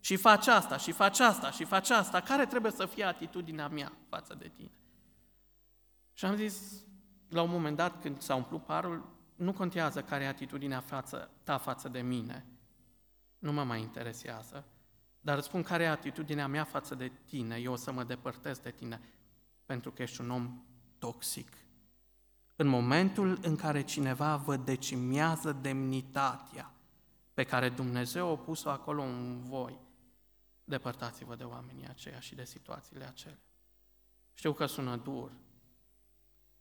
Speaker 1: Și faci asta, și faci asta, și faci asta, care trebuie să fie atitudinea mea față de tine? Și am zis, la un moment dat, când s-a umplut parul, nu contează care e atitudinea față, ta față de mine, nu mă mai interesează, dar îți spun care e atitudinea mea față de tine, eu o să mă depărtez de tine, pentru că ești un om toxic. În momentul în care cineva vă decimează demnitatea pe care Dumnezeu a pus-o acolo în voi, depărtați-vă de oamenii aceia și de situațiile acelea. Știu că sună dur,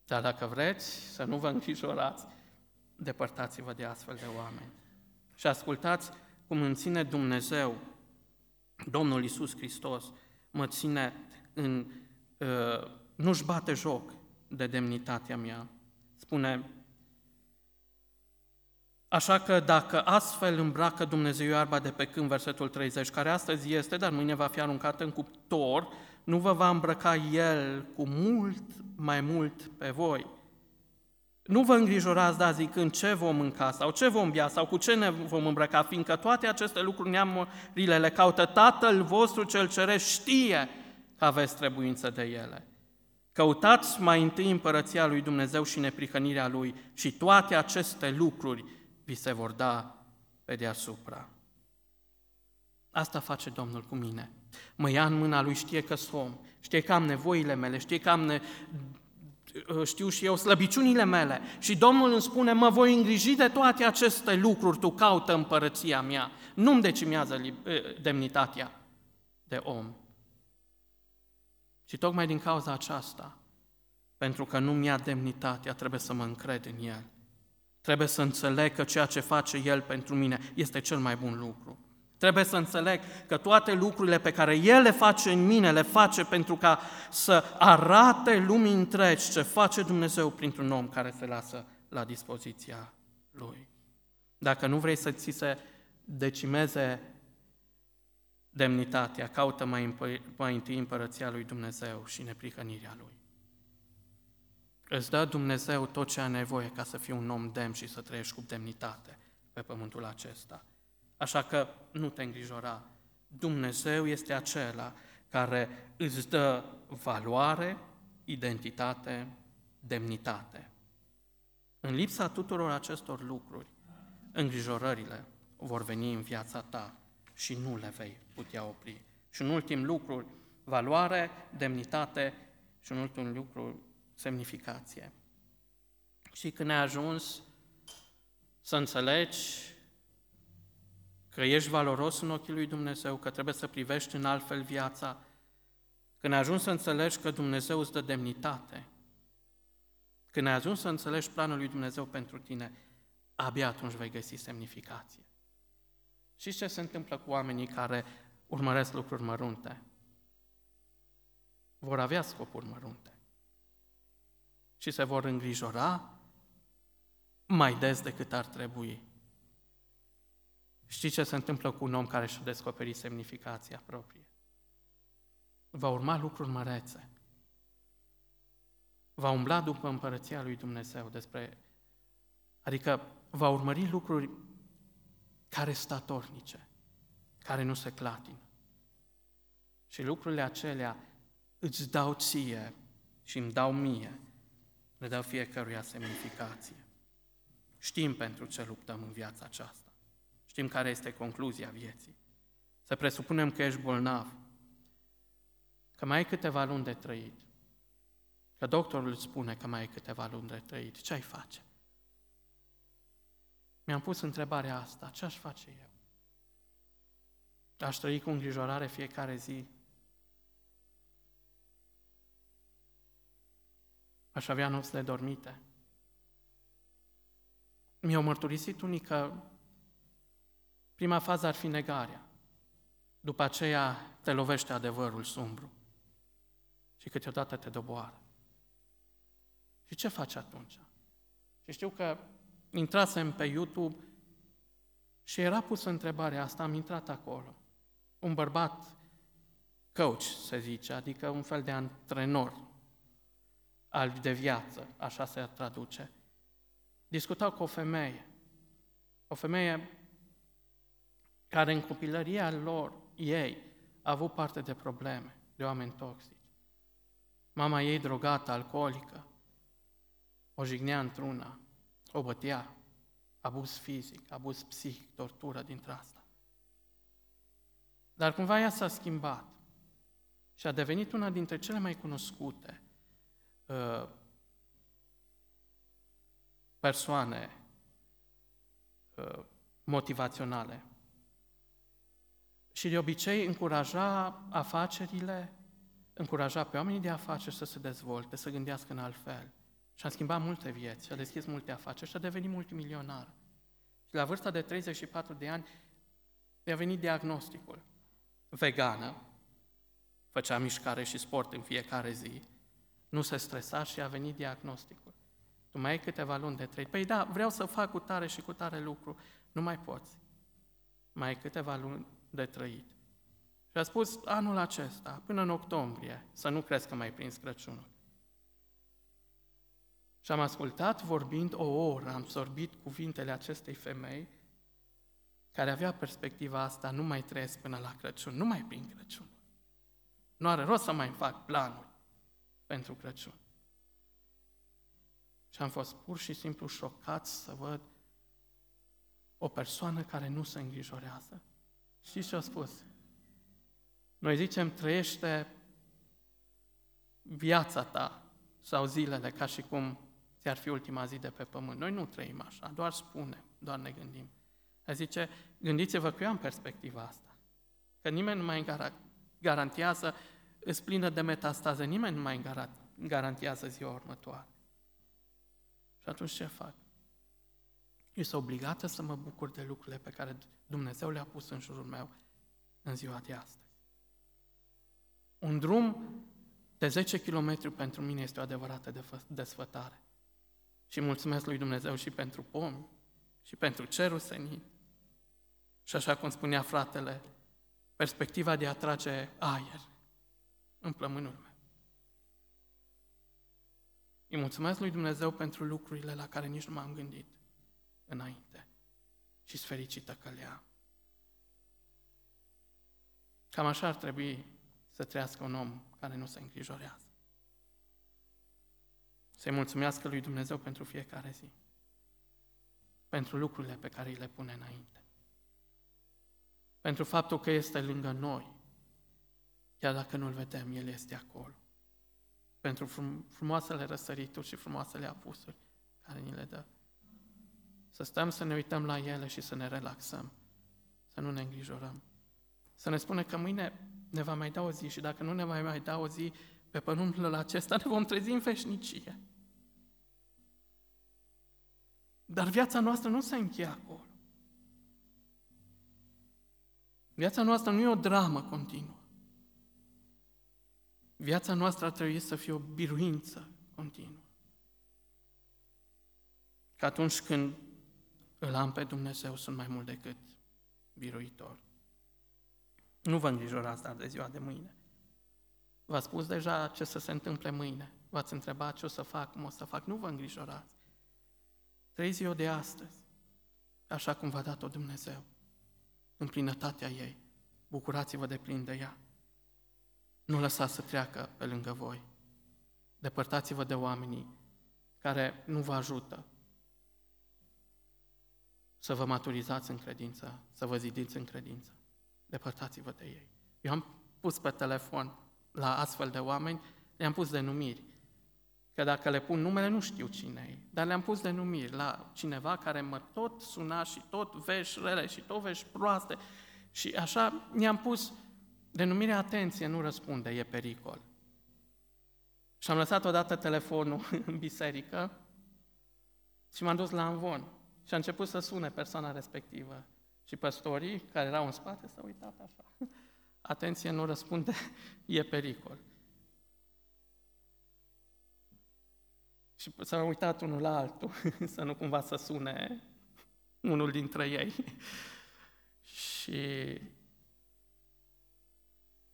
Speaker 1: dar dacă vreți să nu vă îngrijorați, depărtați-vă de astfel de oameni. Și ascultați cum îmi ține Dumnezeu, Domnul Isus Hristos, mă ține în... Uh, nu-și bate joc de demnitatea mea. Spune, Așa că dacă astfel îmbracă Dumnezeu iarba de pe când, versetul 30, care astăzi este, dar mâine va fi aruncată în cuptor, nu vă va îmbrăca El cu mult mai mult pe voi. Nu vă îngrijorați, da, zicând ce vom mânca sau ce vom bea sau cu ce ne vom îmbrăca, fiindcă toate aceste lucruri neamurile le caută Tatăl vostru cel cerești, știe că aveți trebuință de ele. Căutați mai întâi împărăția lui Dumnezeu și neprihănirea lui și toate aceste lucruri vi se vor da pe deasupra. Asta face Domnul cu mine. Mă ia în mâna lui, știe că sunt om, știe că am nevoile mele, știe că am ne- Uh, știu și eu, slăbiciunile mele. Și Domnul îmi spune, mă voi îngriji de toate aceste lucruri, tu caută împărăția mea. Nu-mi decimează uh, demnitatea de om. Și tocmai din cauza aceasta, pentru că nu mi-a demnitatea, trebuie să mă încred în El. Trebuie să înțeleg că ceea ce face El pentru mine este cel mai bun lucru. Trebuie să înțeleg că toate lucrurile pe care El le face în mine, le face pentru ca să arate lumii întregi ce face Dumnezeu printr-un om care se lasă la dispoziția Lui. Dacă nu vrei să ți se decimeze demnitatea, caută mai, mai întâi împărăția lui Dumnezeu și neprihănirea Lui. Îți dă Dumnezeu tot ce ai nevoie ca să fii un om demn și să trăiești cu demnitate pe pământul acesta. Așa că nu te îngrijora. Dumnezeu este acela care îți dă valoare, identitate, demnitate. În lipsa tuturor acestor lucruri, îngrijorările vor veni în viața ta și nu le vei putea opri. Și un ultim lucru, valoare, demnitate și un ultim lucru, semnificație. Și când ai ajuns să înțelegi că ești valoros în ochii lui Dumnezeu, că trebuie să privești în altfel viața, când ai ajuns să înțelegi că Dumnezeu îți dă demnitate, când ai ajuns să înțelegi planul lui Dumnezeu pentru tine, abia atunci vei găsi semnificație. Și ce se întâmplă cu oamenii care urmăresc lucruri mărunte? Vor avea scopuri mărunte. Și se vor îngrijora mai des decât ar trebui. Știți ce se întâmplă cu un om care și-a descoperit semnificația proprie? Va urma lucruri mărețe. Va umbla după împărăția lui Dumnezeu despre... Adică va urmări lucruri care statornice, care nu se clatină. Și lucrurile acelea îți dau ție și îmi dau mie, le dau fiecăruia semnificație. Știm pentru ce luptăm în viața aceasta. Știm care este concluzia vieții. Să presupunem că ești bolnav, că mai ai câteva luni de trăit, că doctorul îți spune că mai ai câteva luni de trăit, ce ai face? Mi-am pus întrebarea asta, ce aș face eu? Aș trăi cu îngrijorare fiecare zi? Aș avea nopți dormite? Mi-au mărturisit unii că prima fază ar fi negarea. După aceea te lovește adevărul sumbru și câteodată te doboară. Și ce faci atunci? Și știu că intrasem pe YouTube și era pusă întrebarea asta, am intrat acolo. Un bărbat coach, se zice, adică un fel de antrenor al de viață, așa se traduce. Discutau cu o femeie, o femeie care în copilăria lor, ei, a avut parte de probleme, de oameni toxici. Mama ei drogată, alcoolică, o jignea într-una, o bătea, abuz fizic, abuz psihic, tortură dintre asta. Dar cumva ea s-a schimbat și a devenit una dintre cele mai cunoscute uh, persoane uh, motivaționale. Și de obicei încuraja afacerile, încuraja pe oamenii de afaceri să se dezvolte, să gândească în alt fel. Și a schimbat multe vieți, a deschis multe afaceri și a devenit multimilionar. Și la vârsta de 34 de ani i-a venit diagnosticul. Vegană, făcea mișcare și sport în fiecare zi, nu se stresa și a venit diagnosticul. Tu mai ai câteva luni de trăit. Păi da, vreau să fac cu tare și cu tare lucru. Nu mai poți. Mai ai câteva luni de trăit. Și a spus anul acesta, până în octombrie, să nu crezi că mai prins Crăciunul. Și am ascultat vorbind o oră, am sorbit cuvintele acestei femei care avea perspectiva asta, nu mai trăiesc până la Crăciun, nu mai prin Crăciun. Nu are rost să mai fac planuri pentru Crăciun. Și am fost pur și simplu șocat să văd o persoană care nu se îngrijorează. Știți ce a spus? Noi zicem, trăiește viața ta sau zilele ca și cum ți-ar fi ultima zi de pe pământ. Noi nu trăim așa, doar spunem, doar ne gândim. El zice, gândiți-vă că eu am perspectiva asta. Că nimeni nu mai garantează, îți plină de metastaze, nimeni nu mai garantează ziua următoare. Și atunci ce fac? Eu sunt obligată să mă bucur de lucrurile pe care Dumnezeu le-a pus în jurul meu în ziua de astăzi. Un drum de 10 km pentru mine este o adevărată desfătare. Și mulțumesc lui Dumnezeu și pentru pomi, și pentru cerul senin. Și așa cum spunea fratele, perspectiva de a trage aer în plămânul meu. Îi mulțumesc lui Dumnezeu pentru lucrurile la care nici nu m-am gândit înainte. Și sunt fericită că le am. Cam așa ar trebui să trăiască un om care nu se îngrijorează. Să-i mulțumească lui Dumnezeu pentru fiecare zi, pentru lucrurile pe care îi le pune înainte. pentru faptul că este lângă noi. Chiar dacă nu-L vedem, El este acolo. Pentru frum- frumoasele răsărituri și frumoasele apusuri care ni le dă. Să stăm să ne uităm la ele și să ne relaxăm. Să nu ne îngrijorăm. Să ne spune că mâine ne va mai da o zi și dacă nu ne va mai da o zi pe pământul acesta, ne vom trezi în veșnicie. Dar viața noastră nu se încheie acolo. Viața noastră nu e o dramă continuă. Viața noastră ar trebui să fie o biruință continuă. Că atunci când îl am pe Dumnezeu, sunt mai mult decât biruitor. Nu vă îngrijorați, dar de ziua de mâine. V-a spus deja ce să se întâmple mâine. V-ați întrebat ce o să fac, cum o să fac. Nu vă îngrijorați. Trăiți eu de astăzi, așa cum v-a dat-o Dumnezeu, în plinătatea ei. Bucurați-vă de plin de ea. Nu lăsați să treacă pe lângă voi. Depărtați-vă de oamenii care nu vă ajută să vă maturizați în credință, să vă zidiți în credință. Depărtați-vă de ei. Eu am pus pe telefon la astfel de oameni, le-am pus denumiri. Că dacă le pun numele, nu știu cine e, dar le-am pus denumiri la cineva care mă tot suna și tot vești rele și tot vești proaste. Și așa mi-am pus denumirea atenție, nu răspunde, e pericol. Și am lăsat odată telefonul în biserică și m-am dus la Anvon. Și a început să sune persoana respectivă. Și păstorii care erau în spate s-au uitat așa. Atenție, nu răspunde, e pericol. Și s-au uitat unul la altul, să nu cumva să sune unul dintre ei. Și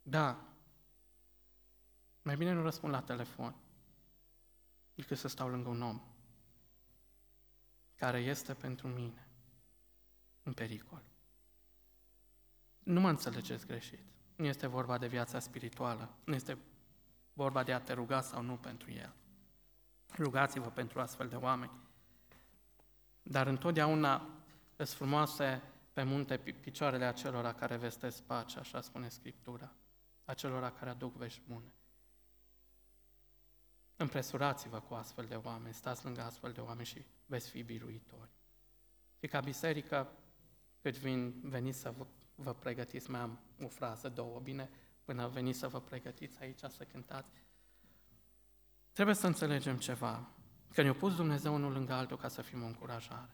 Speaker 1: da, mai bine nu răspund la telefon decât să stau lângă un om care este pentru mine în pericol. Nu mă înțelegeți greșit. Nu este vorba de viața spirituală. Nu este vorba de a te ruga sau nu pentru el. Rugați-vă pentru astfel de oameni. Dar întotdeauna sunt frumoase pe munte picioarele acelora care vestesc pace, așa spune Scriptura, acelora care aduc vești bune. Împresurați-vă cu astfel de oameni, stați lângă astfel de oameni și veți fi biruitori. Și ca biserică, cât vin, veniți să vă, vă pregătiți, mai am o frază, două, bine, până veniți să vă pregătiți aici să cântați. Trebuie să înțelegem ceva, că ne-a pus Dumnezeu unul lângă altul ca să fim o încurajare,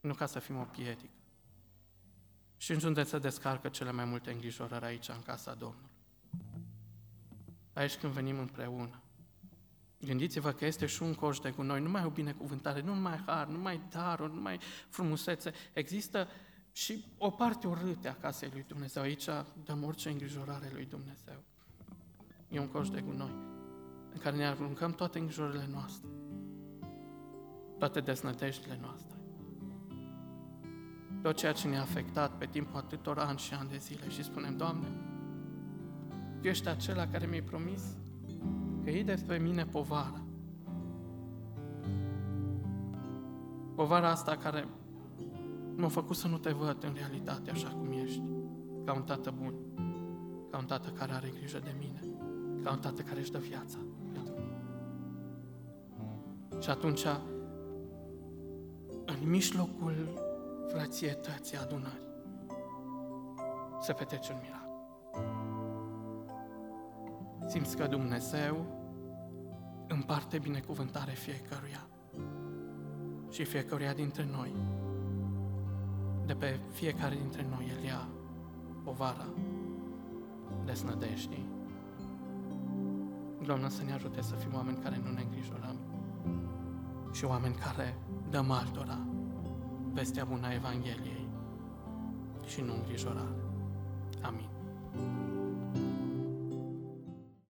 Speaker 1: nu ca să fim o piedică. Și unde se descarcă cele mai multe îngrijorări aici, în casa Domnului. Aici când venim împreună. Gândiți-vă că este și un coș de gunoi, nu mai o binecuvântare, nu mai har, nu mai daruri, nu mai frumusețe. Există și o parte urâtă a casei lui Dumnezeu. Aici dăm orice îngrijorare lui Dumnezeu. E un coș de gunoi în care ne aruncăm toate îngrijorările noastre, toate desnădejdile noastre, tot ceea ce ne-a afectat pe timpul atâtor ani și ani de zile și spunem, Doamne, Tu ești acela care mi-ai promis că iei despre mine povara. Povara asta care m-a făcut să nu te văd în realitate așa cum ești, ca un tată bun, ca un tată care are grijă de mine, ca un tată care își dă viața pentru mine. Și atunci, în mijlocul frățietății adunării, se petrece un miracol. Simți că Dumnezeu împarte binecuvântare fiecăruia și fiecăruia dintre noi. De pe fiecare dintre noi El ia povara desnădejdii. Doamne, să ne ajute să fim oameni care nu ne îngrijorăm și oameni care dăm altora vestea bună a Evangheliei și nu îngrijorare. Amin.